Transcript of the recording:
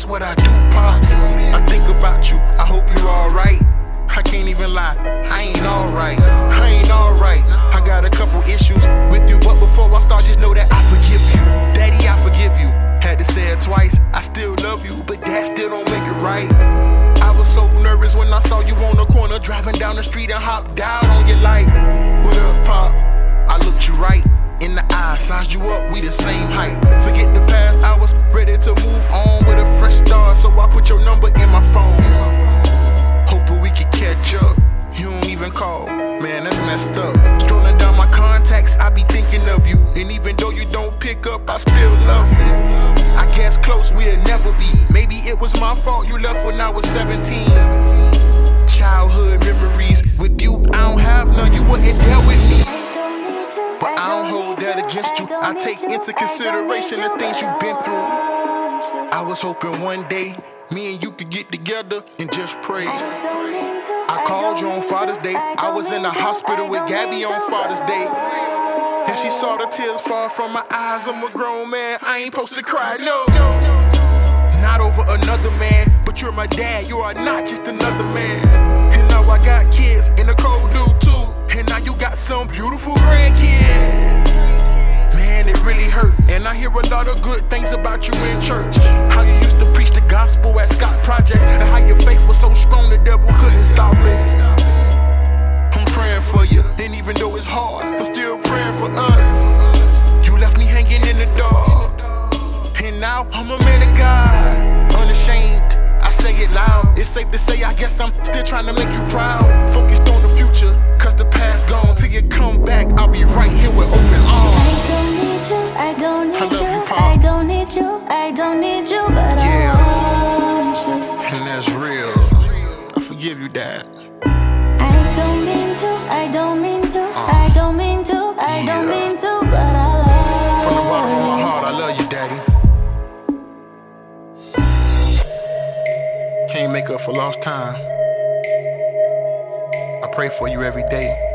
that's what I do, pops. I think about you, I hope you alright. I can't even lie, I ain't alright. I ain't alright. I got a couple issues with you, but before I start, just know that I forgive you. Daddy, I forgive you. Had to say it twice, I still love you, but that still don't make it right. I was so nervous when I saw you on the corner, driving down the street and hopped out on your light. What up, Pop? I looked you right in the eye, sized you up, we the same height. Forget the past, I was ready to move on so I put your number in my phone. Hoping we could catch up. You don't even call, man, that's messed up. Strolling down my contacts, I be thinking of you. And even though you don't pick up, I still love you. I guess close we'll never be. Maybe it was my fault you left when I was 17. Childhood memories with you, I don't have none, you wouldn't there with me. But I don't hold that against you. I take into consideration the things you've been through. I was hoping one day me and you could get together and just pray. I called you on Father's Day. I was in the hospital with Gabby on Father's Day. And she saw the tears fall from my eyes. I'm a grown man. I ain't supposed to cry, no. Not over another man, but you're my dad. You are not just another man. And now I got kids, and I hear a lot of good things about you in church. How you used to preach the gospel at Scott Projects. And how your faith was so strong the devil couldn't stop it. I'm praying for you. Then even though it's hard, I'm still praying for us. You left me hanging in the dark. And now I'm a man of God. Unashamed. I say it loud. It's safe to say I guess I'm still trying to make you proud. Focused on the future. I you, Dad. I don't mean to, I don't mean to, uh. I don't mean to, I don't mean to, but I love you. From the bottom of my heart, I love you, Daddy. Can't make up for lost time. I pray for you every day.